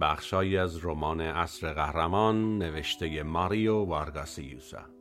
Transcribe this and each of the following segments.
بخشایی از رمان اصر قهرمان نوشته ماریو وارگاسیوسا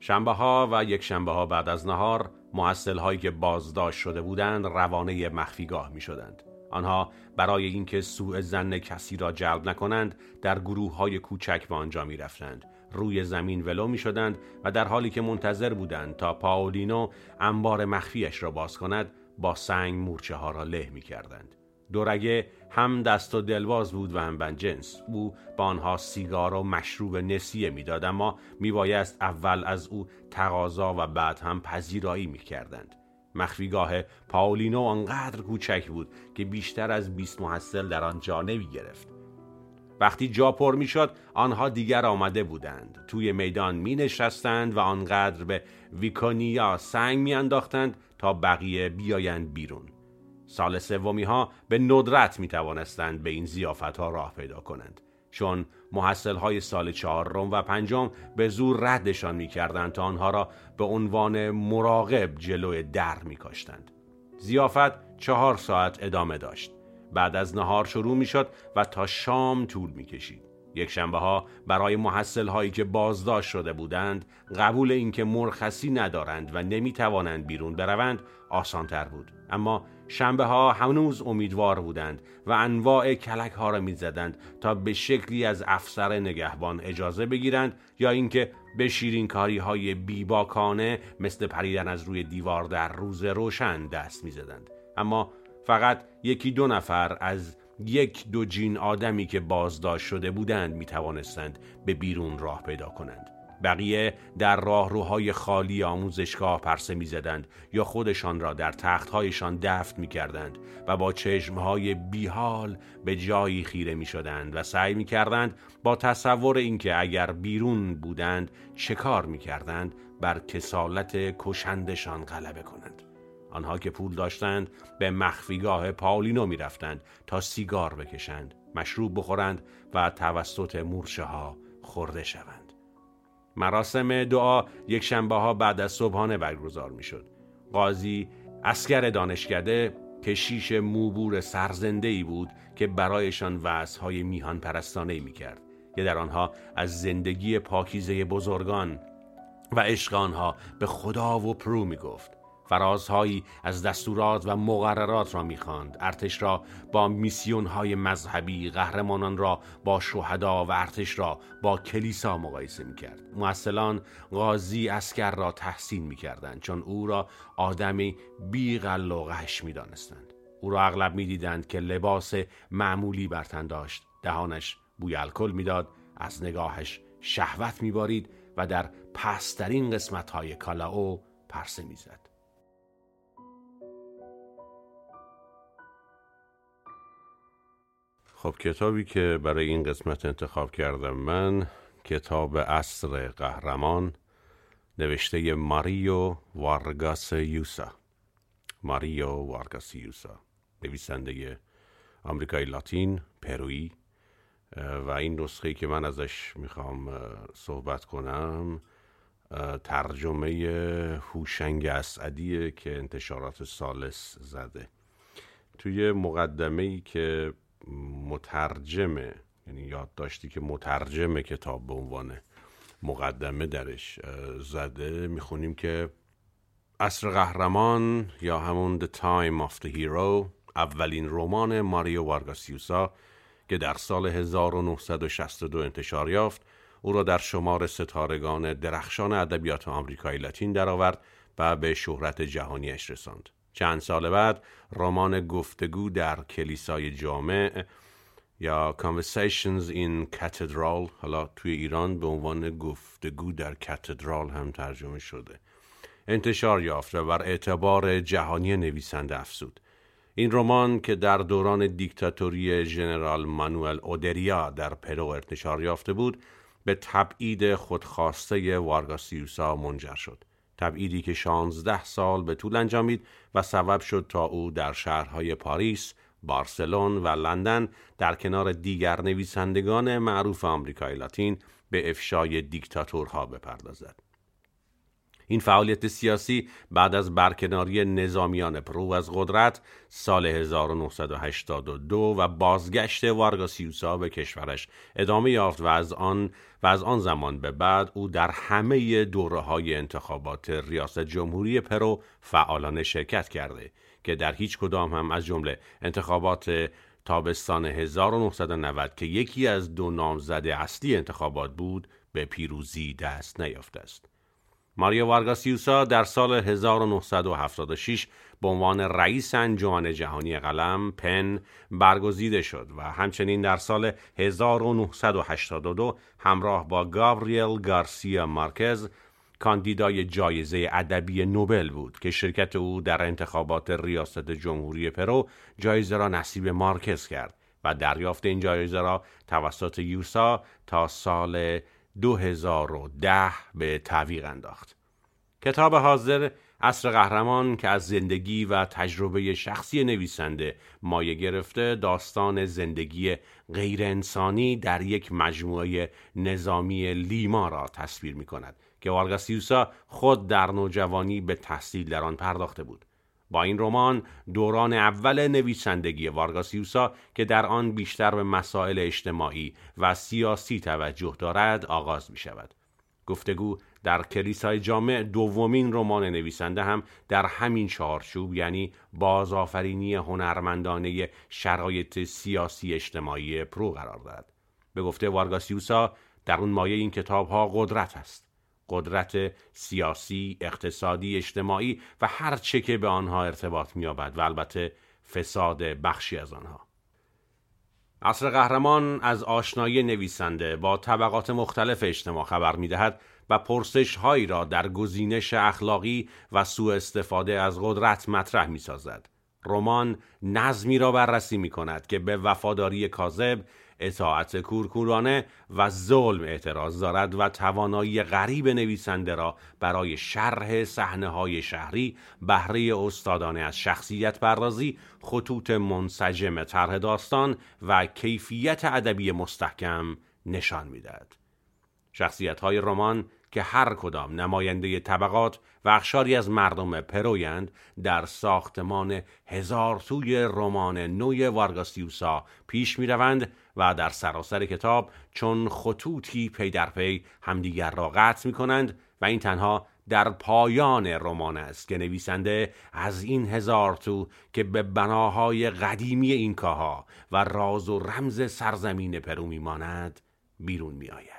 شنبه ها و یک شنبه ها بعد از نهار محصل هایی که بازداشت شده بودند روانه مخفیگاه می شدند. آنها برای اینکه سوء زن کسی را جلب نکنند در گروه های کوچک به آنجا می رفتند. روی زمین ولو می شدند و در حالی که منتظر بودند تا پاولینو انبار مخفیش را باز کند با سنگ مورچه ها را له می کردند. دورگه هم دست و دلواز بود و هم جنس. او با آنها سیگار و مشروب نسیه می‌داد اما میبایست اول از او تقاضا و بعد هم پذیرایی می‌کردند. مخفیگاه پاولینو آنقدر کوچک بود که بیشتر از 20 محصل در آن جا گرفت وقتی جا پر می‌شد آنها دیگر آمده بودند. توی میدان می نشستند و آنقدر به ویکونیا سنگ می انداختند تا بقیه بیایند بیرون. سال سومی ها به ندرت می توانستند به این زیافت ها راه پیدا کنند. چون محصل های سال چهارم و پنجم به زور ردشان می کردند تا آنها را به عنوان مراقب جلوی در می کاشتند. زیافت چهار ساعت ادامه داشت. بعد از نهار شروع می شد و تا شام طول می کشید یک شنبه ها برای محصل هایی که بازداشت شده بودند قبول اینکه مرخصی ندارند و نمی توانند بیرون بروند آسانتر بود اما شنبه ها هنوز امیدوار بودند و انواع کلک ها را می زدند تا به شکلی از افسر نگهبان اجازه بگیرند یا اینکه به شیرین کاری های بیباکانه مثل پریدن از روی دیوار در روز روشن دست می زدند. اما فقط یکی دو نفر از یک دو جین آدمی که بازداشت شده بودند می توانستند به بیرون راه پیدا کنند. بقیه در راهروهای خالی آموزشگاه پرسه می‌زدند یا خودشان را در تختهایشان دفت می‌کردند و با چشمهای بیحال به جایی خیره می‌شدند و سعی می‌کردند با تصور اینکه اگر بیرون بودند چه کار می‌کردند بر کسالت کشندشان غلبه کنند آنها که پول داشتند به مخفیگاه پاولینو می‌رفتند تا سیگار بکشند مشروب بخورند و توسط مورچه ها خورده شوند مراسم دعا یک شنبه ها بعد از صبحانه برگزار می شد. قاضی اسکر دانشکده کشیش موبور سرزنده ای بود که برایشان های میهان پرستانه می کرد که در آنها از زندگی پاکیزه بزرگان و عشق آنها به خدا و پرو می گفت فرازهایی از دستورات و مقررات را می‌خواند. ارتش را با میسیونهای مذهبی قهرمانان را با شهدا و ارتش را با کلیسا مقایسه می‌کرد. محصلان قاضی اسکر را تحسین می‌کردند چون او را آدمی بیغل و غش می‌دانستند. او را اغلب می‌دیدند که لباس معمولی بر تن داشت. دهانش بوی الکل می‌داد از نگاهش شهوت میبارید و در پسترین قسمت های کالاو پرسه می‌زد. خب کتابی که برای این قسمت انتخاب کردم من کتاب اصر قهرمان نوشته ماریو وارگاس یوسا. ماریو وارگاس یوسا نویسنده آمریکای لاتین پرویی و این نسخه که من ازش می‌خوام صحبت کنم ترجمه هوشنگ اسعدیه که انتشارات سالس زده. توی مقدمه ای که مترجمه یعنی یادداشتی که مترجم کتاب به عنوان مقدمه درش زده. می‌خونیم که اصر قهرمان یا همون The Time of the Hero اولین رمان ماریو وارگاسیوسا که در سال 1962 انتشار یافت. او را در شمار ستارگان درخشان ادبیات آمریکای لاتین درآورد و به شهرت جهانیش رساند. چند سال بعد رمان گفتگو در کلیسای جامع یا Conversations in Cathedral حالا توی ایران به عنوان گفتگو در کاتدرال هم ترجمه شده. انتشار یافت و بر اعتبار جهانی نویسنده افزود. این رمان که در دوران دیکتاتوری ژنرال مانوئل اودریا در پرو انتشار یافته بود به تبعید خودخواسته وارگاس یوسا منجر شد. تبعیدی که شانزده سال به طول انجامید و سبب شد تا او در شهرهای پاریس، بارسلون و لندن در کنار دیگر نویسندگان معروف آمریکای لاتین به افشای دیکتاتورها بپردازد. این فعالیت سیاسی بعد از برکناری نظامیان پرو از قدرت سال 1982 و بازگشت وارگاس یوسا به کشورش ادامه یافت و از آن و از آن زمان به بعد او در همه دوره های انتخابات ریاست جمهوری پرو فعالانه شرکت کرده که در هیچ کدام هم از جمله انتخابات تابستان 1990 که یکی از دو نامزد اصلی انتخابات بود به پیروزی دست نیافته است. ماریو وارگاس یوسا در سال 1976 به عنوان رئیس انجمن جهانی قلم پن برگزیده شد و همچنین در سال 1982 همراه با گابریل گارسیا مارکز کاندیدای جایزه ادبی نوبل بود که شرکت او در انتخابات ریاست جمهوری پرو جایزه را نصیب مارکز کرد و دریافت این جایزه را توسط یوسا تا سال 2010 به تعویق انداخت. کتاب حاضر اصر قهرمان که از زندگی و تجربه شخصی نویسنده مایه گرفته داستان زندگی غیر انسانی در یک مجموعه نظامی لیما را تصویر می کند که وارگاسیوسا خود در نوجوانی به تحصیل در آن پرداخته بود. با این رمان دوران اول نویسندگی وارگاسیوسا که در آن بیشتر به مسائل اجتماعی و سیاسی توجه دارد آغاز می شود. گفتگو در کلیسای جامع دومین رمان نویسنده هم در همین چارچوب یعنی بازآفرینی هنرمندانه شرایط سیاسی اجتماعی پرو قرار دارد. به گفته وارگاسیوسا در اون مایه این کتاب ها قدرت است. قدرت سیاسی، اقتصادی، اجتماعی و هر چه که به آنها ارتباط می‌یابد و البته فساد بخشی از آنها. عصر قهرمان از آشنایی نویسنده با طبقات مختلف اجتماع خبر می‌دهد و پرسش هایی را در گزینش اخلاقی و سوء استفاده از قدرت مطرح می سازد. رمان نظمی را بررسی می کند که به وفاداری کاذب اطاعت کورکورانه و ظلم اعتراض دارد و توانایی غریب نویسنده را برای شرح صحنه های شهری بهره استادانه از شخصیت پردازی خطوط منسجم طرح داستان و کیفیت ادبی مستحکم نشان می‌دهد. شخصیت های رمان که هر کدام نماینده طبقات و اقشاری از مردم پرویند در ساختمان هزار توی رمان نوی وارگاس یوسا پیش می روند و در سراسر کتاب چون خطوطی پی در پی همدیگر را قطع می کنند و این تنها در پایان رمان است که نویسنده از این هزار تو که به بناهای قدیمی اینکاها و راز و رمز سرزمین پرو میماند بیرون می آید.